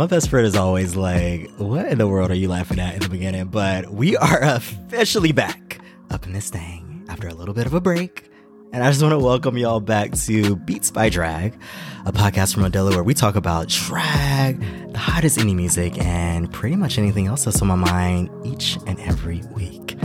my best friend is always like, What in the world are you laughing at in the beginning? But we are officially back up in this thing after a little bit of a break. And I just want to welcome y'all back to Beats by Drag, a podcast from Odilla where we talk about drag, the hottest indie music, and pretty much anything else that's on my mind each and every week.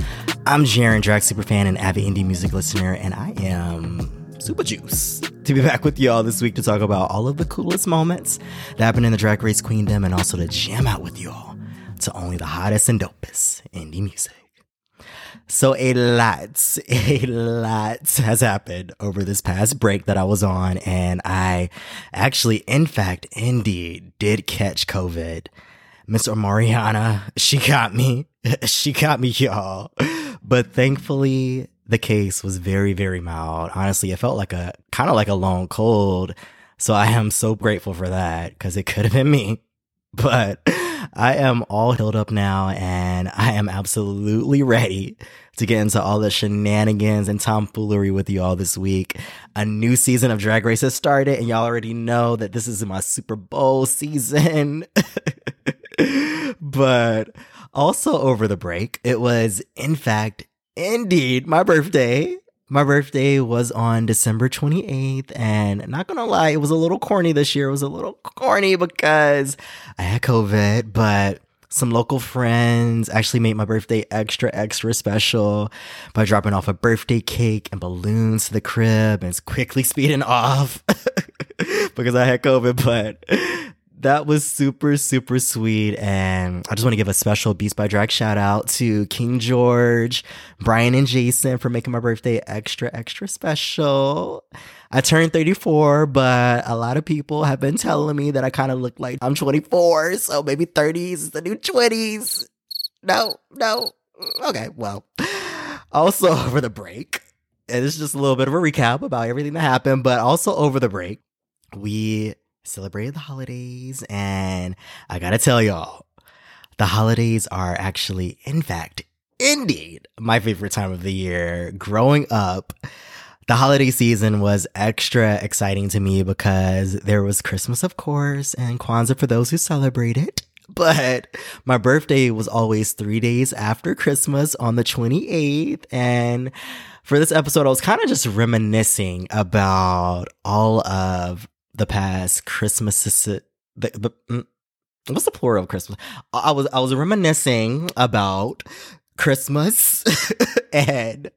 I'm Jaren, drag superfan and avid indie music listener, and I am super juice to be back with y'all this week to talk about all of the coolest moments that happened in the Drag Race Queendom and also to jam out with y'all to only the hottest and dopest indie music. So a lot, a lot has happened over this past break that I was on, and I actually, in fact, indeed, did catch COVID. Miss Mariana, she got me. she got me, y'all. But thankfully, the case was very, very mild. Honestly, it felt like a kind of like a long cold. So I am so grateful for that because it could have been me. But I am all healed up now and I am absolutely ready to get into all the shenanigans and tomfoolery with you all this week. A new season of Drag Race has started and y'all already know that this is my Super Bowl season. but also over the break, it was in fact Indeed, my birthday. My birthday was on December 28th, and not gonna lie, it was a little corny this year. It was a little corny because I had COVID, but some local friends actually made my birthday extra, extra special by dropping off a birthday cake and balloons to the crib and quickly speeding off because I had COVID. But that was super, super sweet. And I just want to give a special Beats by Drag shout out to King George, Brian, and Jason for making my birthday extra, extra special. I turned 34, but a lot of people have been telling me that I kind of look like I'm 24. So maybe 30s is the new 20s. No, no. Okay, well. Also, over the break, and is just a little bit of a recap about everything that happened, but also over the break, we celebrated the holidays, and I gotta tell y'all, the holidays are actually, in fact, indeed, my favorite time of the year. Growing up, the holiday season was extra exciting to me because there was Christmas, of course, and Kwanzaa for those who celebrate it. But my birthday was always three days after Christmas on the 28th. And for this episode, I was kind of just reminiscing about all of the past Christmases. The, the, mm, what's the plural of Christmas? I was I was reminiscing about Christmas and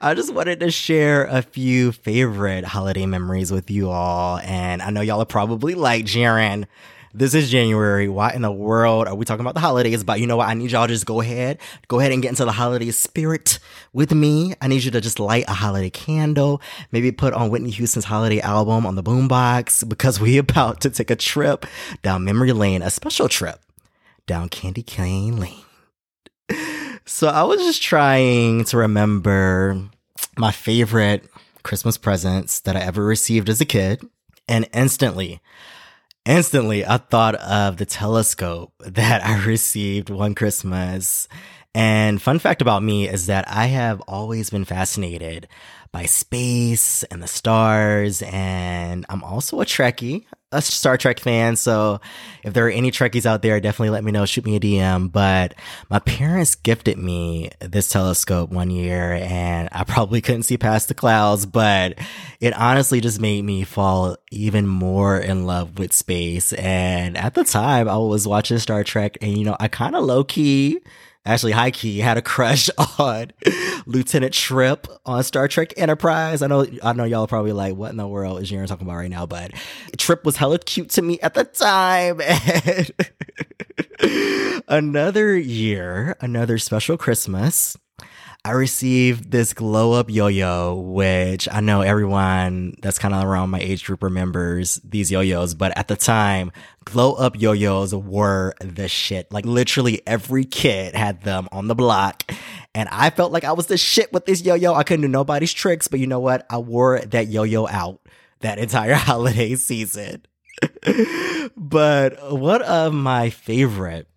I just wanted to share a few favorite holiday memories with you all. And I know y'all are probably like, Jaren, this is January. Why in the world are we talking about the holidays? But you know what? I need y'all just go ahead, go ahead and get into the holiday spirit with me. I need you to just light a holiday candle, maybe put on Whitney Houston's holiday album on the boombox because we about to take a trip down memory lane, a special trip down Candy Cane Lane. So I was just trying to remember my favorite Christmas presents that I ever received as a kid. And instantly, instantly I thought of the telescope that I received one Christmas. And fun fact about me is that I have always been fascinated by space and the stars. And I'm also a Trekkie, a Star Trek fan. So if there are any Trekkies out there, definitely let me know. Shoot me a DM. But my parents gifted me this telescope one year and I probably couldn't see past the clouds, but it honestly just made me fall even more in love with space. And at the time I was watching Star Trek and, you know, I kind of low key actually key had a crush on Lieutenant Trip on Star Trek Enterprise. I know I know y'all are probably like, what in the world is Jaren talking about right now? But Trip was hella cute to me at the time. Another year, another special Christmas. I received this glow up yo yo, which I know everyone that's kind of around my age group remembers these yo yos, but at the time, glow up yo yos were the shit. Like literally every kid had them on the block. And I felt like I was the shit with this yo yo. I couldn't do nobody's tricks, but you know what? I wore that yo yo out that entire holiday season. but one of my favorite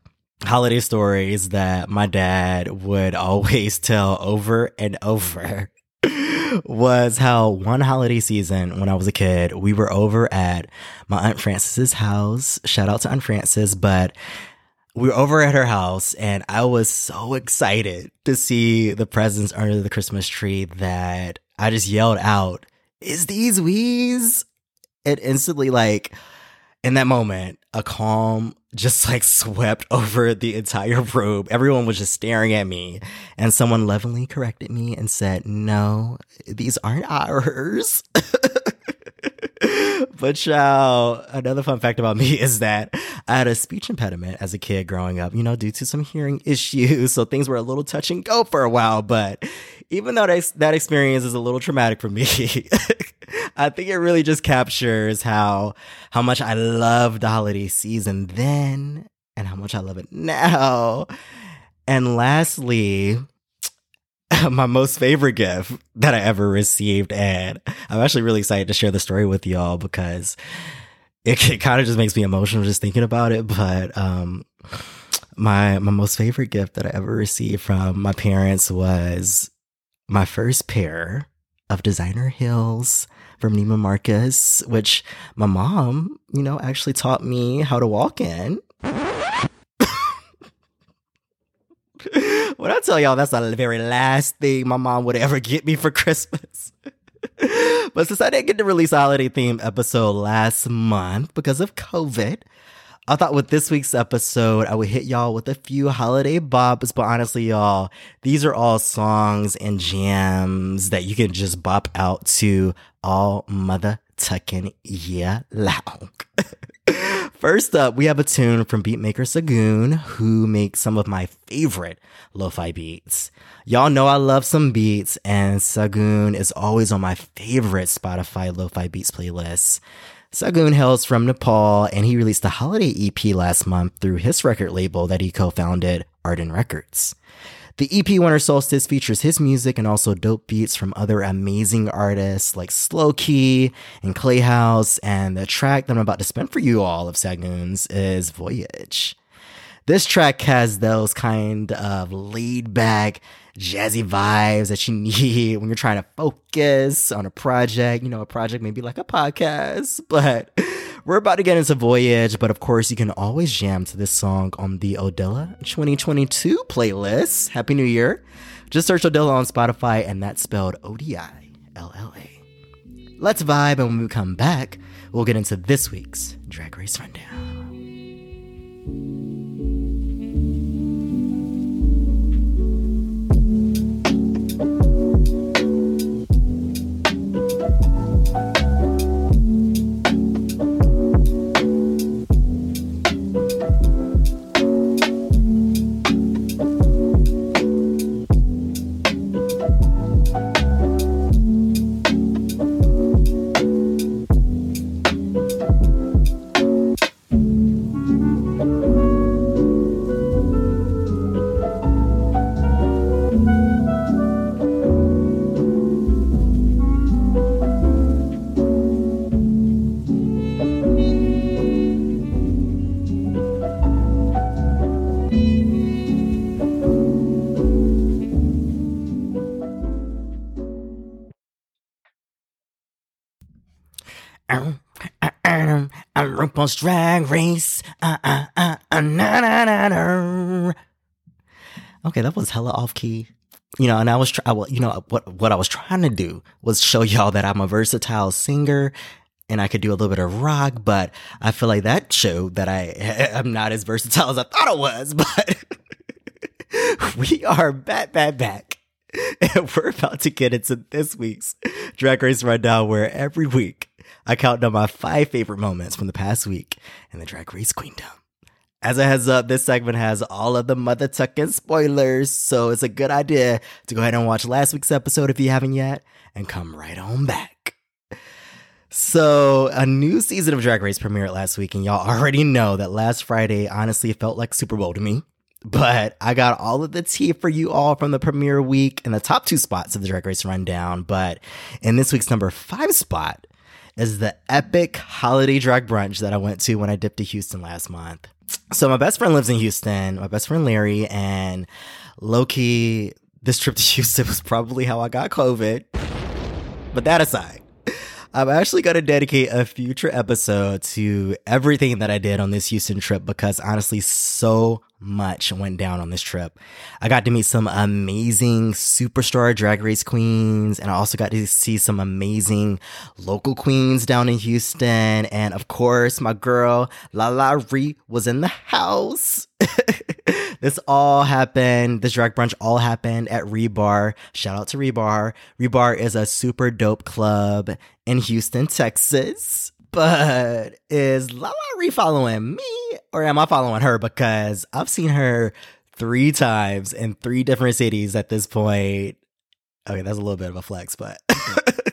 holiday stories that my dad would always tell over and over was how one holiday season when I was a kid, we were over at my Aunt Frances's house. Shout out to Aunt Frances, but we were over at her house and I was so excited to see the presents under the Christmas tree that I just yelled out, Is these Weez? And instantly, like, in that moment, a calm just like swept over the entire room. Everyone was just staring at me, and someone lovingly corrected me and said, No, these aren't ours. but child, another fun fact about me is that I had a speech impediment as a kid growing up, you know, due to some hearing issues. So things were a little touch and go for a while. But even though that, that experience is a little traumatic for me, I think it really just captures how how much I loved the holiday season then and how much I love it now. And lastly, my most favorite gift that I ever received. And I'm actually really excited to share the story with y'all because it, it kind of just makes me emotional just thinking about it. But, um, my, my most favorite gift that I ever received from my parents was my first pair of designer heels from Neiman Marcus, which my mom, you know, actually taught me how to walk in. when I tell y'all that's the very last thing my mom would ever get me for Christmas. but since I didn't get to release a holiday theme episode last month because of COVID, I thought with this week's episode, I would hit y'all with a few holiday bops, but honestly, y'all, these are all songs and jams that you can just bop out to all mother tucking year long. First up, we have a tune from beatmaker Sagun, who makes some of my favorite lo-fi beats. Y'all know I love some beats, and Sagun is always on my favorite Spotify lo-fi beats playlists. Sagun hails from Nepal, and he released a holiday EP last month through his record label that he co-founded, Arden Records. The EP Winter Solstice features his music and also dope beats from other amazing artists like Slowkey and Clayhouse, and the track that I'm about to spin for you all of Sagun's is Voyage. This track has those kind of laid back, jazzy vibes that you need when you're trying to focus on a project. You know, a project maybe like a podcast, but we're about to get into Voyage. But of course, you can always jam to this song on the Odilla 2022 playlist. Happy New Year. Just search Odilla on Spotify, and that's spelled O D I L L A. Let's vibe, and when we come back, we'll get into this week's Drag Race Rundown. RuPaul's Drag Race. Uh, uh, uh, uh. Okay, that was hella off key. You know, and I was, try- I, you know, what what I was trying to do was show y'all that I'm a versatile singer and I could do a little bit of rock, but I feel like that showed that I am not as versatile as I thought I was. But we are back, back, back. And we're about to get into this week's Drag Race Rundown, where every week I count down my five favorite moments from the past week in the Drag Race Queendom. As a heads up, this segment has all of the mother tucking spoilers, so it's a good idea to go ahead and watch last week's episode if you haven't yet, and come right on back. So, a new season of Drag Race premiered last week, and y'all already know that last Friday honestly felt like Super Bowl to me. But I got all of the tea for you all from the premiere week in the top two spots of the Drag Race Rundown. But in this week's number five spot, is the epic holiday drag brunch that I went to when I dipped to Houston last month. So my best friend lives in Houston, my best friend Larry, and Loki, this trip to Houston was probably how I got COVID. but that aside, I'm actually going to dedicate a future episode to everything that I did on this Houston trip because honestly, so much went down on this trip. I got to meet some amazing superstar drag race queens, and I also got to see some amazing local queens down in Houston. And of course, my girl Lala Ri was in the house. this all happened, this drag brunch all happened at Rebar. Shout out to Rebar. Rebar is a super dope club in Houston, Texas. But is Lala Ri following me or am I following her? Because I've seen her three times in three different cities at this point. Okay, that's a little bit of a flex, but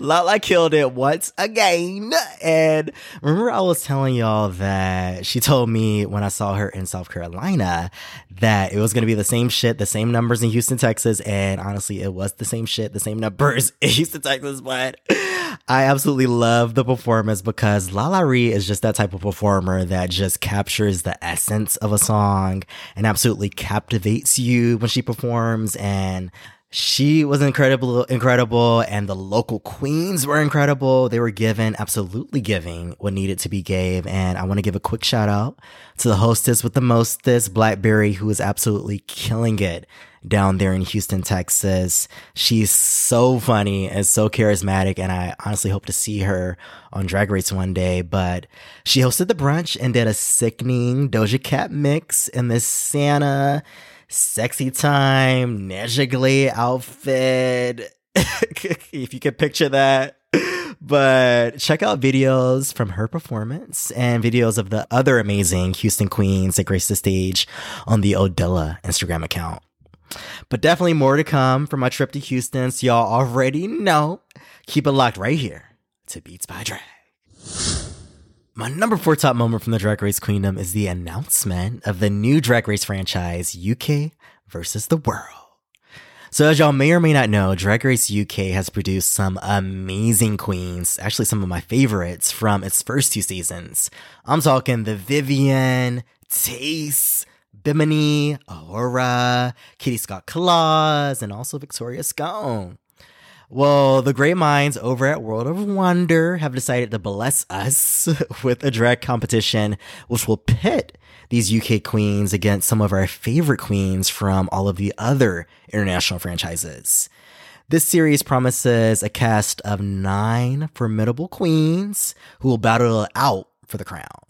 Lala killed it once again. And remember, I was telling y'all that she told me when I saw her in South Carolina that it was going to be the same shit, the same numbers in Houston, Texas. And honestly, it was the same shit, the same numbers in Houston, Texas. But I absolutely love the performance because Lala Ri is just that type of performer that just captures the essence of a song and absolutely captivates you when she performs. And she was incredible, incredible, and the local queens were incredible. They were given, absolutely giving what needed to be gave. And I want to give a quick shout out to the hostess with the mostest, Blackberry, who is absolutely killing it down there in Houston, Texas. She's so funny and so charismatic, and I honestly hope to see her on Drag Race one day. But she hosted the brunch and did a sickening Doja Cat mix in this Santa sexy time, Neja outfit. if you can picture that. But check out videos from her performance and videos of the other amazing Houston queens that grace the stage on the Odilla Instagram account. But definitely more to come from my trip to Houston, so y'all already know. Keep it locked right here to Beats by Drag. My number four top moment from the Drag Race Queendom is the announcement of the new Drag Race franchise, UK versus the World. So, as y'all may or may not know, Drag Race UK has produced some amazing queens, actually, some of my favorites from its first two seasons. I'm talking the Vivienne, Tayce, Bimini, A'Whora, Kitty Scott Claus, and also Victoria Scone. Well, the great minds over at World of Wonder have decided to bless us with a drag competition, which will pit these UK queens against some of our favorite queens from all of the other international franchises. This series promises a cast of nine formidable queens who will battle out for the crown.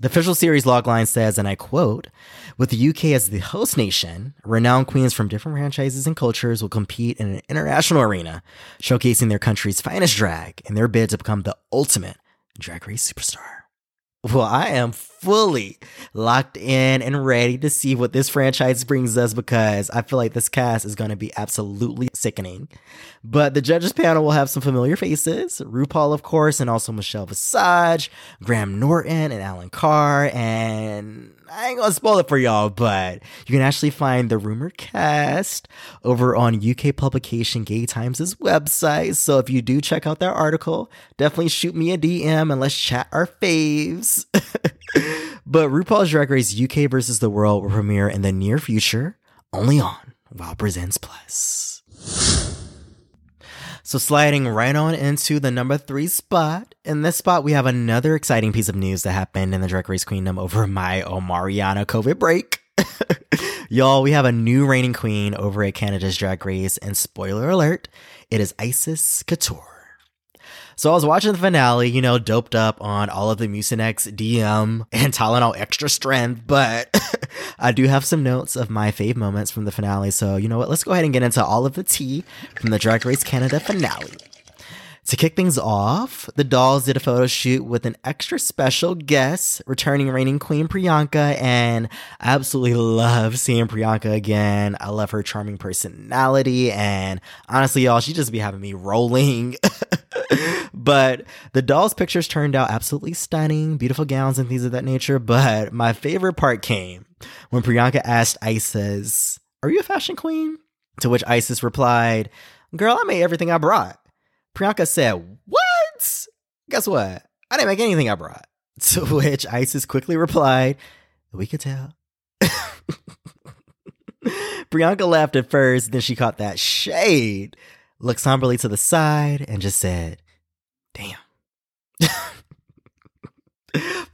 The official series logline says, and I quote, with the UK as the host nation, renowned queens from different franchises and cultures will compete in an international arena, showcasing their country's finest drag in their bid to become the ultimate drag race superstar. Well, I am fully locked in and ready to see what this franchise brings us because I feel like this cast is going to be absolutely sickening. But the judges panel will have some familiar faces RuPaul, of course, and also Michelle Visage, Graham Norton, and Alan Carr. And I ain't gonna spoil it for y'all, but you can actually find the rumored cast over on UK publication Gay Times' website. So if you do check out that article, definitely shoot me a DM and let's chat our faves. but RuPaul's Drag Race UK versus the World will premiere in the near future, only on Wow Presents Plus. So sliding right on into the number three spot. In this spot, we have another exciting piece of news that happened in the Drag Race Queendom over my Omariana COVID break. Y'all, we have a new reigning queen over at Canada's Drag Race, and spoiler alert, it is Icesis Couture. So I was watching the finale, you know, doped up on all of the Mucinex DM and Tylenol extra strength, but I do have some notes of my fave moments from the finale. So you know what? Let's go ahead and get into all of the tea from the Drag Race Canada finale. To kick things off, the dolls did a photo shoot with an extra special guest, returning reigning queen Priyanka, and I absolutely love seeing Priyanka again. I love her charming personality, and honestly, y'all, she just be having me rolling. but the dolls' pictures turned out absolutely stunning, beautiful gowns and things of that nature. But my favorite part came when Priyanka asked Icesis, Are you a fashion queen? To which Icesis replied, Girl, I made everything I brought. Priyanka said, What? Guess what? I didn't make anything I brought. To which Icesis quickly replied, We could tell. Priyanka laughed at first, then she caught that shade. looked somberly to the side, and just said, Damn.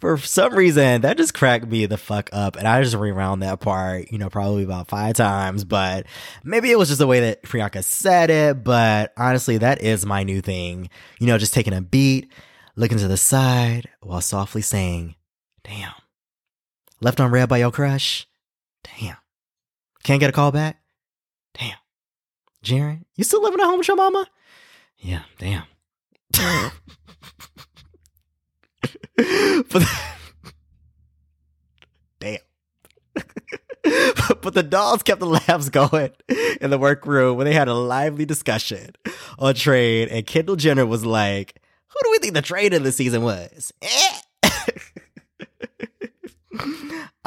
For some reason, that just cracked me the fuck up. And I just rewound that part, you know, probably about five times. But maybe it was just the way that Priyanka said it. But honestly, that is my new thing. You know, just taking a beat, looking to the side while softly saying, Damn. Left on red by your crush? Damn. Can't get a call back? Damn. Jaren, you still living at home with your mama? Yeah, damn. But damn. but the dolls kept the laughs going in the workroom when they had a lively discussion on trade, and Kendall Gender was like, "Who do we think the trade of the season was?" Eh?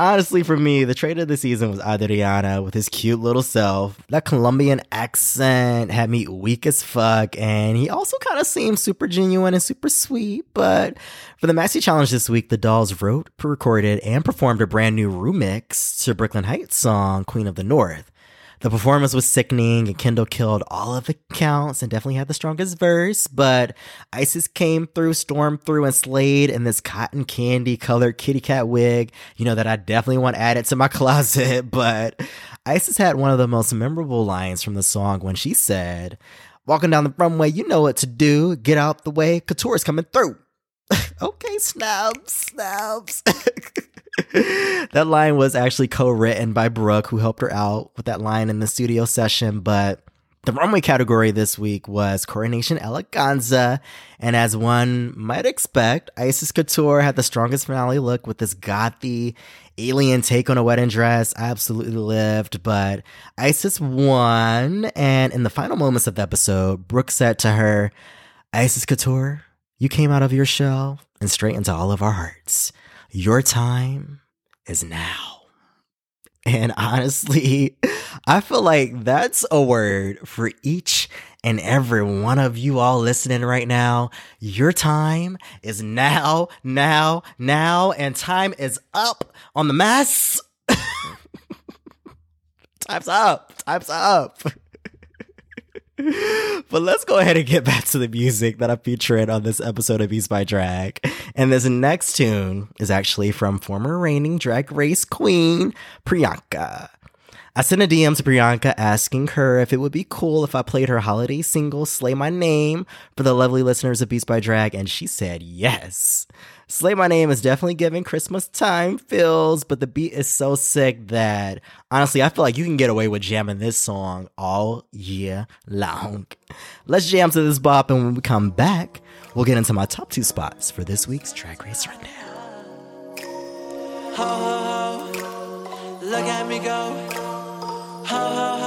Honestly, for me, the trade of the season was Adriana with his cute little self. That Colombian accent had me weak as fuck, and he also kind of seemed super genuine and super sweet. But for the Maxi Challenge this week, the dolls wrote, recorded, and performed a brand new remix to Brooke Lynn Hytes song, Queen of the North. The performance was sickening and Kendall killed all of the counts and definitely had the strongest verse, but Icesis came through, stormed through, and slayed in this cotton candy colored kitty cat wig, you know, that I definitely want added to my closet. But Icesis had one of the most memorable lines from the song when she said, Walking down the runway, you know what to do. Get out the way, Couture's coming through. okay, snubs, snubs. that line was actually co-written by Brooke, who helped her out with that line in the studio session. But the runway category this week was Coronation Eleganza. And as one might expect, Icesis Couture had the strongest finale look with this gothy alien take on a wedding dress. I absolutely lived, but Icesis won. And in the final moments of the episode, Brooke said to her, "Icesis Couture, you came out of your shell and straight into all of our hearts. Your time is now. And honestly, I feel like that's a word for each and every one of you all listening right now. Your time is now, now, now, and time is up on the mess. Time's up. Time's up. But let's go ahead and get back to the music that I'm featuring on this episode of Beats by Drag. And this next tune is actually from former reigning drag race queen, Priyanka. I sent a DM to Priyanka asking her if it would be cool if I played her holiday single, Slay My Name, for the lovely listeners of Beats by Drag, and she said yes. Slay My Name is definitely giving Christmas time feels, but the beat is so sick that honestly, I feel like you can get away with jamming this song all year long. Let's jam to this bop, and when we come back, we'll get into my top two spots for this week's Drag Race Rundown. Ho, ho, ho, look at me go. Ho, ho, ho,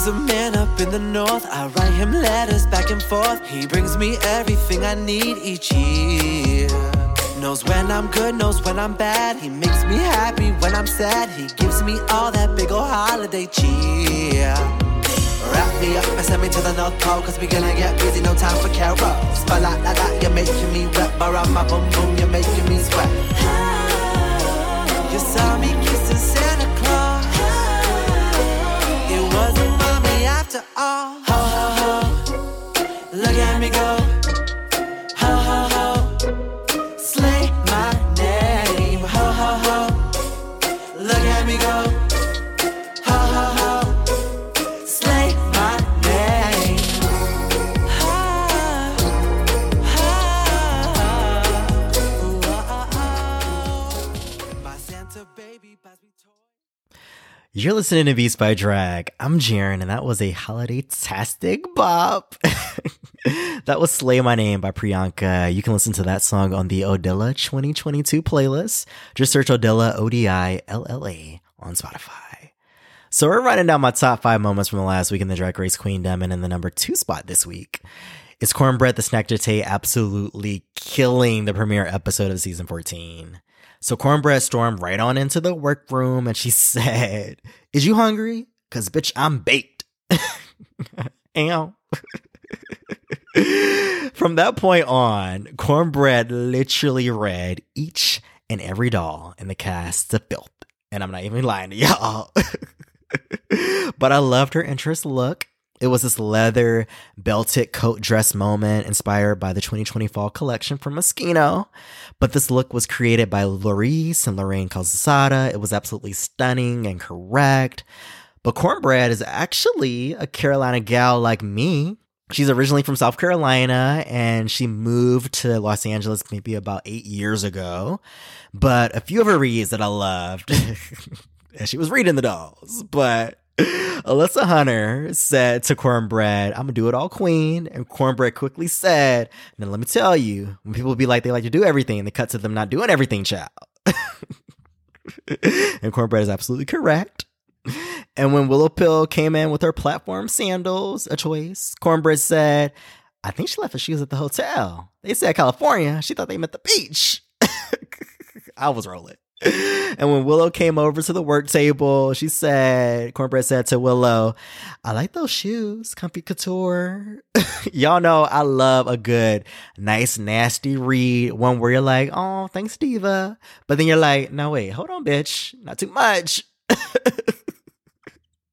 is a man up in the north. I write him letters back and forth. He brings me everything I need each year. Knows when I'm good, knows when I'm bad. He makes me happy when I'm sad. He gives me all that big ol' holiday cheer. Wrap me up and send me to the North Pole Cause we gonna get busy, no time for carols But like that, that, you're making me wet Around my boom boom, you're making me sweat You saw You're listening to Beats by Drag. I'm Jaren, and that was a holiday-tastic bop. that was Slay My Name by Priyanka. You can listen to that song on the Odilla 2022 playlist. Just search Odilla, O-D-I-L-L-A on Spotify. So we're running down my top five moments from the last week in the Drag Race Queendom, and in the number two spot this week is Kornbread the Snack Tay absolutely killing the premiere episode of season 14. So Kornbread stormed right on into the workroom and she said, Is you hungry? Cause bitch, I'm baked. Ow. From that point on, Kornbread literally read each and every doll in the cast to filth. And I'm not even lying to y'all. but I loved her interest look. It was this leather belted coat dress moment inspired by the 2020 fall collection from Moschino. But this look was created by Laurice and Lorraine Calzada. It was absolutely stunning and correct. But Kornbread is actually a Carolina gal like me. She's originally from South Carolina and she moved to Los Angeles maybe about eight years ago. But a few of her reads that I loved, and she was reading the dolls, but Alyssa Hunter said to Kornbread, I'm gonna do it all queen. And Kornbread quickly said, Now let me tell you, when people be like they like to do everything, they cut to them not doing everything, child. and Kornbread is absolutely correct. And when Willow Pill came in with her platform sandals, a choice, Kornbread said, I think she left her shoes at the hotel. They said California. She thought they meant the beach. I was rolling. And when Willow came over to the work table, she said, Kornbread said to Willow, I like those shoes, comfy couture. Y'all know I love a good, nice, nasty read, one where you're like, oh, thanks, Diva. But then you're like, no, wait, hold on, bitch, not too much.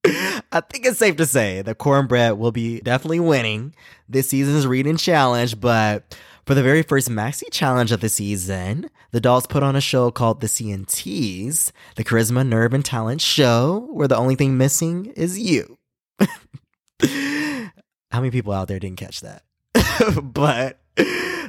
I think it's safe to say that Kornbread will be definitely winning this season's reading challenge, but for the very first maxi challenge of the season, the dolls put on a show called The CNTs, the Charisma, Nerve, and Talent Show, where the only thing missing is you. How many people out there didn't catch that? but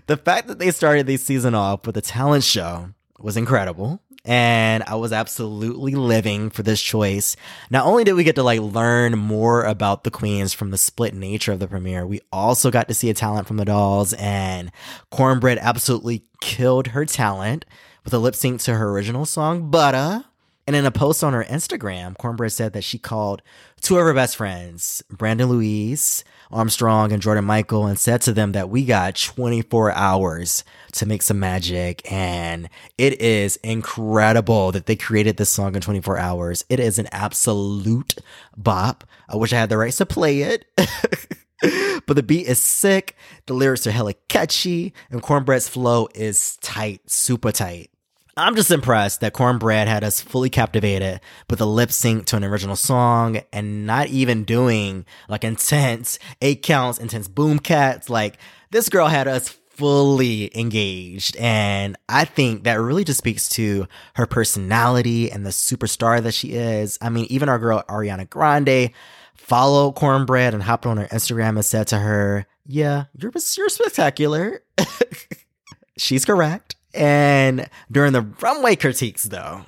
the fact that they started this season off with a talent show was incredible and I was absolutely living for this choice. Not only did we get to like learn more about the queens from the split nature of the premiere, we also got to see a talent from the dolls and Kornbread absolutely killed her talent with a lip sync to her original song, Butter. And in a post on her Instagram, Kornbread said that she called two of her best friends, Brandon Louise, Armstrong, and Jordan Michael, and said to them that we got 24 hours to make some magic. And it is incredible that they created this song in 24 hours. It is an absolute bop. I wish I had the rights to play it. but the beat is sick, the lyrics are hella catchy, and Kornbread's flow is tight, super tight. I'm just impressed that Kornbread had us fully captivated with a lip sync to an original song and not even doing like intense eight counts, intense boom cats. Like this girl had us fully engaged. And I think that really just speaks to her personality and the superstar that she is. I mean, even our girl Ariana Grande followed Kornbread and hopped on her Instagram and said to her, Yeah, you're, you're spectacular. She's correct. And during the runway critiques, though,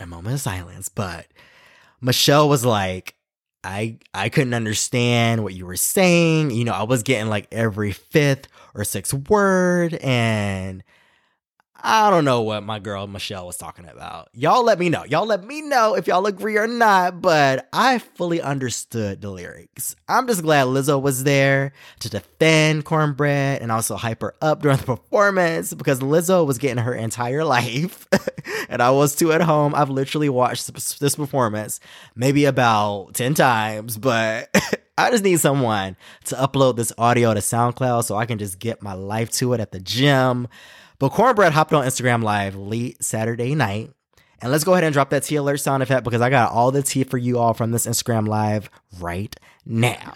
a moment of silence, but Michelle was like, I I couldn't understand what you were saying. You know, I was getting like every fifth or sixth word, and I don't know what my girl Michelle was talking about. Y'all let me know. Y'all let me know if y'all agree or not, but I fully understood the lyrics. I'm just glad Lizzo was there to defend Kornbread and also hype her up during the performance because Lizzo was getting her entire life. and I was too at home. I've literally watched this performance maybe about 10 times, but I just need someone to upload this audio to SoundCloud so I can just get my life to it at the gym. But Kornbread hopped on Instagram Live late Saturday night. And let's go ahead and drop that T alert sound effect because I got all the tea for you all from this Instagram Live right now.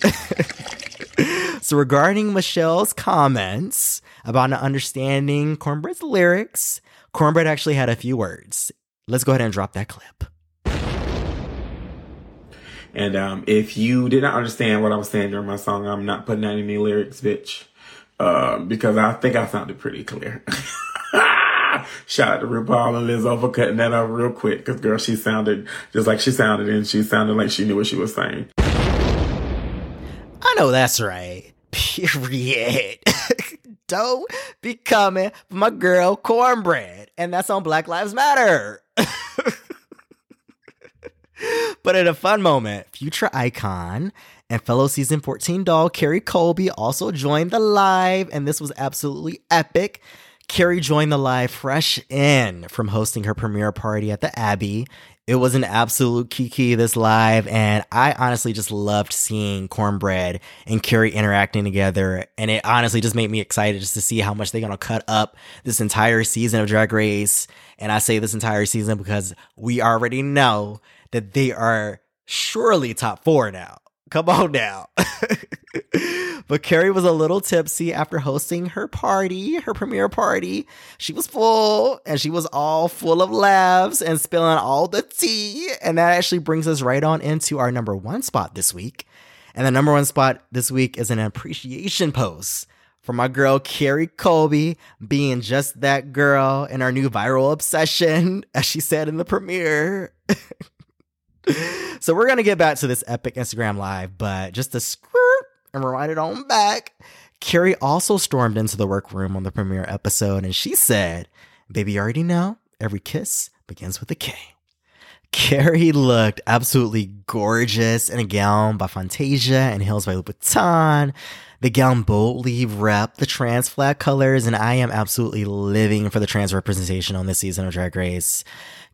so, regarding Michelle's comments about not understanding Kornbread's lyrics, Kornbread actually had a few words. Let's go ahead and drop that clip. And um, if you did not understand what I was saying during my song, I'm not putting out any lyrics, bitch. Uh, because I think I sounded pretty clear. Shout out to RuPaul and Lizzo for cutting that up real quick. Cause girl, she sounded just like she sounded and she sounded like she knew what she was saying. I know that's right. Period. Don't be coming for my girl Kornbread. And that's on Black Lives Matter. but in a fun moment, future icon and fellow season 14 doll Kerri Colby also joined the live, and this was absolutely epic. Kerri joined the live fresh in from hosting her premiere party at the Abbey. It was an absolute kiki this live, and I honestly just loved seeing Kornbread and Kerri interacting together. And it honestly just made me excited just to see how much they're gonna cut up this entire season of Drag Race. And I say this entire season because we already know that they are surely top four now. Come on now. but Kerri was a little tipsy after hosting her party, her premiere party. She was full and she was all full of laughs and spilling all the tea. And that actually brings us right on into our number one spot this week. And the number one spot this week is an appreciation post for my girl Kerri Colby being just that girl in our new viral obsession, as she said in the premiere. so we're gonna get back to this epic Instagram live, but just to skirt and rewind it on back, Kerri also stormed into the workroom on the premiere episode and she said, Baby, you already know, every kiss begins with a K. Kerri looked absolutely gorgeous in a gown by Fantasia and heels by Louboutin. The gown boldly rep the trans flag colors, and I am absolutely living for the trans representation on this season of Drag Race.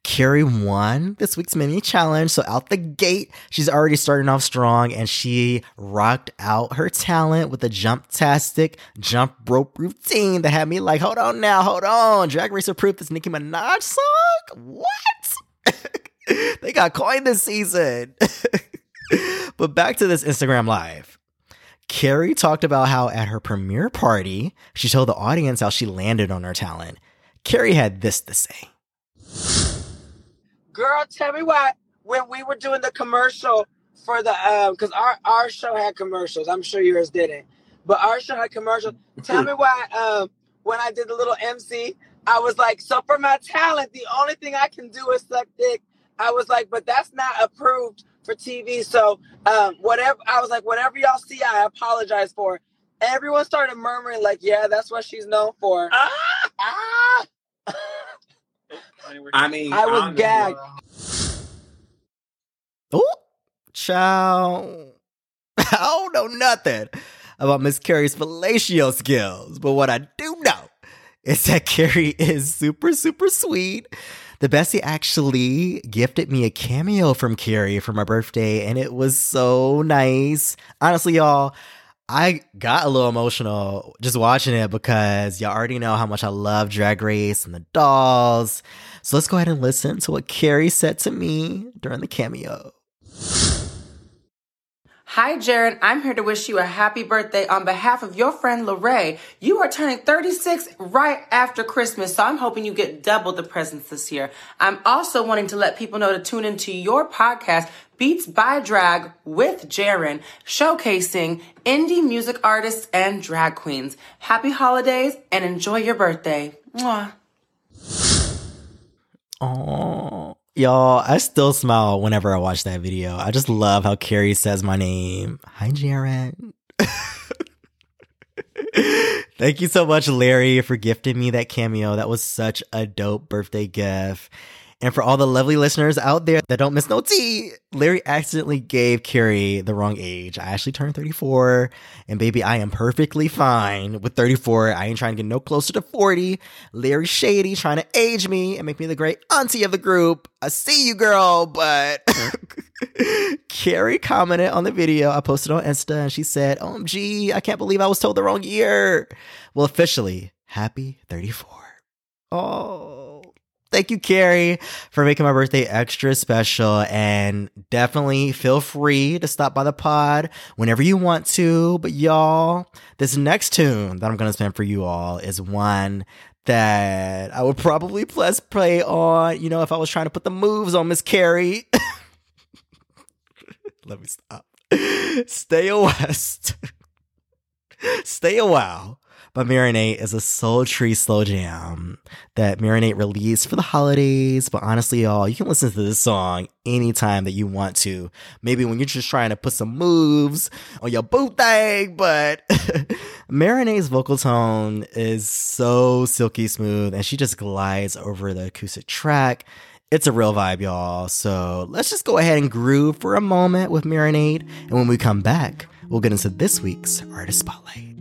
Kerri won this week's mini challenge. So out the gate, she's already starting off strong and she rocked out her talent with a jump tastic jump rope routine that had me like, hold on now, hold on. Drag Racer approved this Nicki Minaj song? What? they got coined this season. but back to this Instagram live. Kerri talked about how at her premiere party, she told the audience how she landed on her talent. Kerri had this to say. Girl, tell me why when we were doing the commercial for the, um because our, our show had commercials. I'm sure yours didn't. But our show had commercials. Tell me why, um, when I did the little MC, I was like, so for my talent, the only thing I can do is suck dick. I was like, but that's not approved for TV. So um, whatever, I was like, whatever y'all see, I apologize for. Everyone started murmuring like, yeah, that's what she's known for. Ah, ah. I mean, I was honestly, gagged. Oh, child. I don't know nothing about Miss Kerri's fellatio skills, but what I do know is that Kerri is super, super sweet. The Bessie actually gifted me a cameo from Kerri for my birthday, and it was so nice. Honestly, y'all, I got a little emotional just watching it because y'all already know how much I love Drag Race and the dolls. So let's go ahead and listen to what Kerri said to me during the cameo. Hi, Jared. I'm here to wish you a happy birthday on behalf of your friend Lorray. You are turning 36 right after Christmas, so I'm hoping you get double the presents this year. I'm also wanting to let people know to tune into your podcast, Beats by Drag with Jaren, showcasing indie music artists and drag queens. Happy holidays and enjoy your birthday. Mwah. Oh, y'all, I still smile whenever I watch that video. I just love how Kerri says my name. Hi, Jared. Thank you so much, Larry, for gifting me that cameo. That was such a dope birthday gift. And for all the lovely listeners out there that don't miss no tea, Larry accidentally gave Kerri the wrong age. I actually turned 34, and baby, I am perfectly fine with 34. I ain't trying to get no closer to 40. Larry Shady trying to age me and make me the great auntie of the group. I see you, girl, but Kerri commented on the video I posted on Insta, and she said, OMG, I can't believe I was told the wrong year. Well, officially, happy 34. Oh. Thank you, Kerri, for making my birthday extra special. And definitely feel free to stop by the pod whenever you want to. But y'all, this next tune that I'm going to spin for you all is one that I would probably press play on, you know, if I was trying to put the moves on Miss Kerri. Let me stop. Stay a West. Stay a while by Marinate is a sultry slow jam that Marinate released for the holidays. But honestly, y'all, you can listen to this song anytime that you want to. Maybe when you're just trying to put some moves on your boot thing, but Marinate's vocal tone is so silky smooth and she just glides over the acoustic track. It's a real vibe, y'all. So let's just go ahead and groove for a moment with Marinade. And when we come back, we'll get into this week's Artist Spotlight.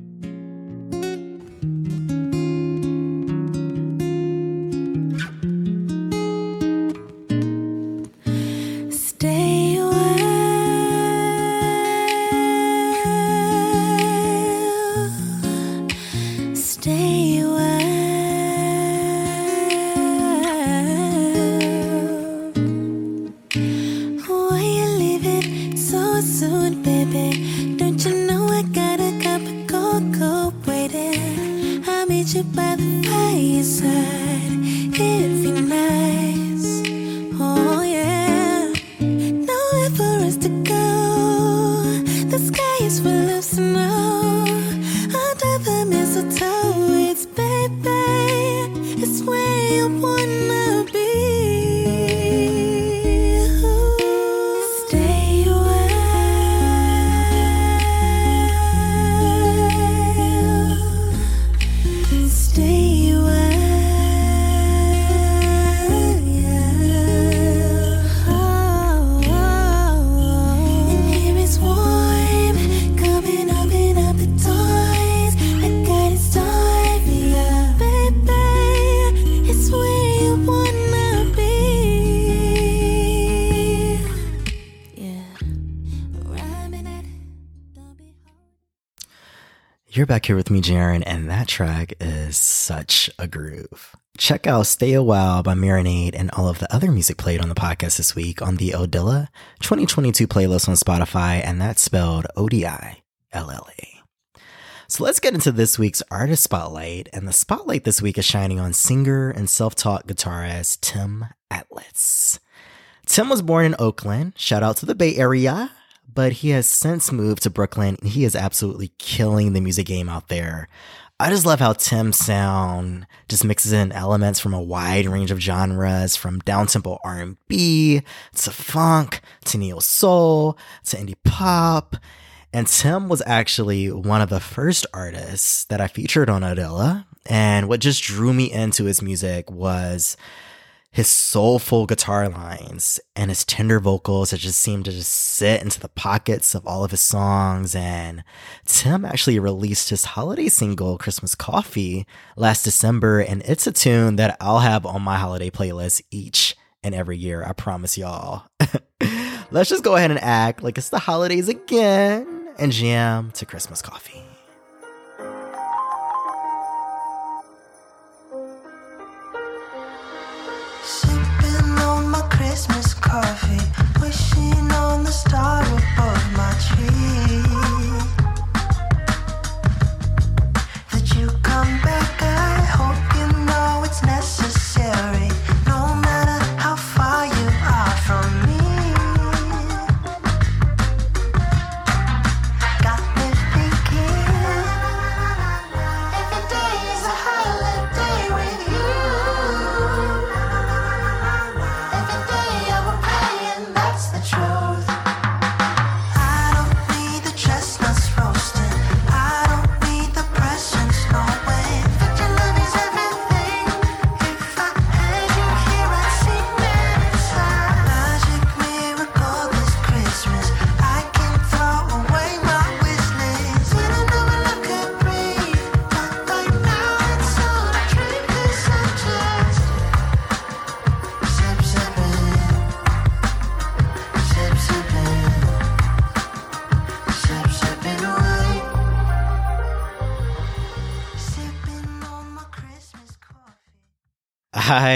You're back here with me, Jaren, and that track is such a groove. Check out Stay a While by Marinade and all of the other music played on the podcast this week on the Odilla 2022 playlist on Spotify, and that's spelled O D I L L A. So let's get into this week's artist spotlight, and the spotlight this week is shining on singer and self taught guitarist Tim Atlas. Tim was born in Oakland, shout out to the Bay Area, but he has since moved to Brooklyn and he is absolutely killing the music game out there. I just love how Tim's sound just mixes in elements from a wide range of genres, from downtempo R&B to funk to neo soul to indie pop. And Tim was actually one of the first artists that I featured on Odilla. And what just drew me into his music was his soulful guitar lines and his tender vocals that just seem to just sit into the pockets of all of his songs. And Tim actually released his holiday single, Christmas Coffee, last December. And it's a tune that I'll have on my holiday playlist each and every year. I promise y'all. Let's just go ahead and act like it's the holidays again and jam to Christmas Coffee. Coffee, wishing on the star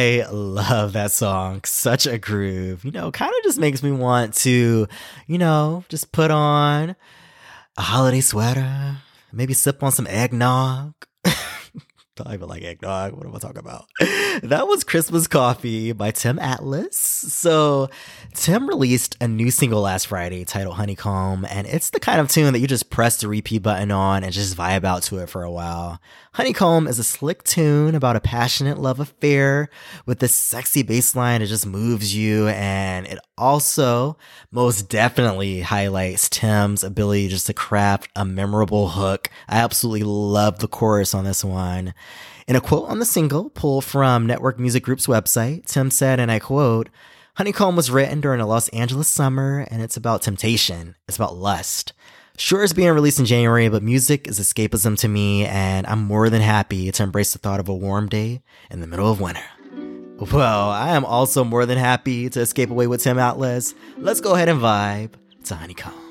I love that song. Such a groove. You know, kind of just makes me want to, you know, just put on a holiday sweater, maybe sip on some eggnog. Don't even like eggnog. What am I talking about? That was Christmas Coffee by Tim Atlas. So, Tim released a new single last Friday titled Honeycomb, and it's the kind of tune that you just press the repeat button on and just vibe out to it for a while. Honeycomb is a slick tune about a passionate love affair with this sexy bass line that just moves you, and it also most definitely highlights Tim's ability just to craft a memorable hook. I absolutely love the chorus on this one. In a quote on the single, pulled from Network Music Group's website, Tim said, and I quote, Honeycomb was written during a Los Angeles summer, and it's about temptation. It's about lust. Sure, it's being released in January, but music is escapism to me, and I'm more than happy to embrace the thought of a warm day in the middle of winter. Well, I am also more than happy to escape away with Tim Atlas. Let's go ahead and vibe to Honeycomb.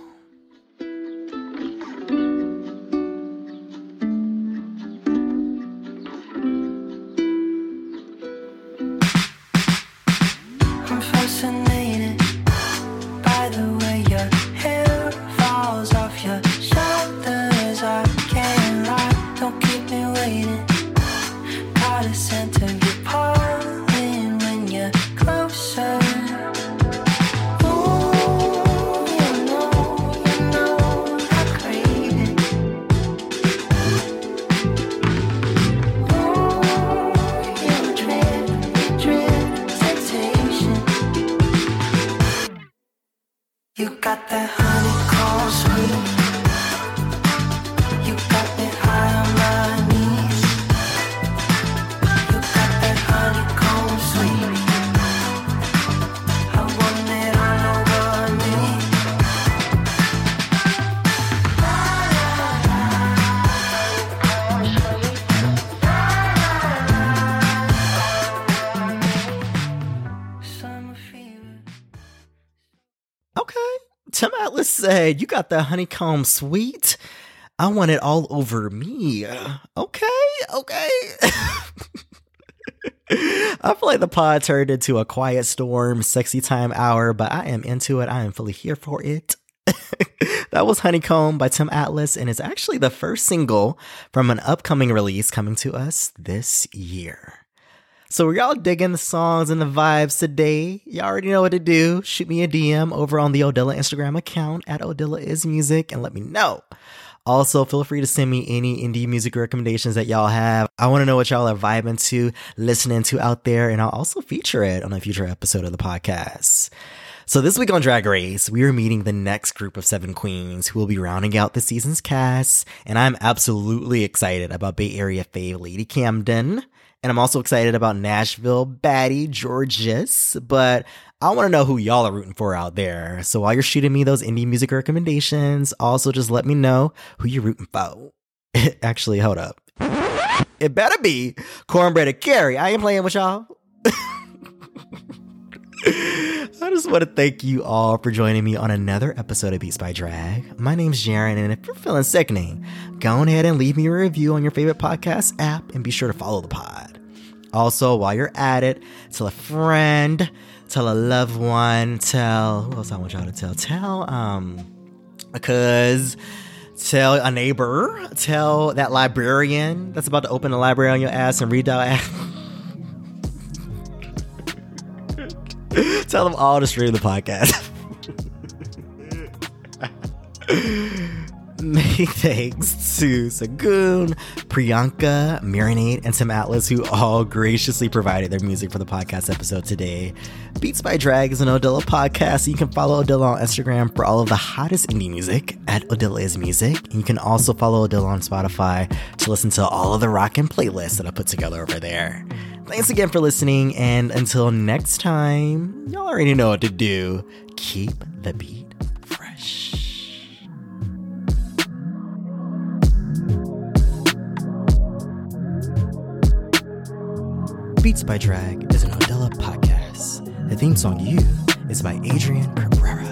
Said, You got the honeycomb sweet. I want it all over me. Okay. Okay. I feel like the pod turned into a quiet storm, sexy time hour, but I am into it. I am fully here for it. that was Honeycomb by Tim Atlas, and it's actually the first single from an upcoming release coming to us this year. So, we're y'all digging the songs and the vibes today? Y'all already know what to do. Shoot me a DM over on the Odilla Instagram account at Odilla is Music and let me know. Also, feel free to send me any indie music recommendations that y'all have. I want to know what y'all are vibing to, listening to out there, and I'll also feature it on a future episode of the podcast. So this week on Drag Race, we are meeting the next group of seven queens who will be rounding out the season's cast, and I'm absolutely excited about Bay Area fave Lady Camden. And I'm also excited about Nashville baddie Jorgeous, but I want to know who y'all are rooting for out there. So while you're shooting me those indie music recommendations, also just let me know who you're rooting for. Actually, hold up. It better be Kornbread and Kerri. I ain't playing with y'all. I just want to thank you all for joining me on another episode of Beats by Drag. My name's Jaron, and if you're feeling sickening, go ahead and leave me a review on your favorite podcast app and be sure to follow the pod. Also, while you're at it, tell a friend, tell a loved one, tell who else I want y'all to tell? Tell um a cuz, tell a neighbor, tell that librarian that's about to open a library on your ass and read that Tell them all to stream the podcast. Many thanks to Sagun, Priyanka, Marinate, and Tim Atlas, who all graciously provided their music for the podcast episode today. Beats by Drag is an Odilla podcast. You can follow Odilla on Instagram for all of the hottest indie music at Odilla is Music. And you can also follow Odilla on Spotify to listen to all of the rockin' playlists that I put together over there. Thanks again for listening, and until next time, y'all already know what to do. Keep the beat fresh. Beats by Drag is an Odilla podcast. The theme song You is by Adrian Cabrera.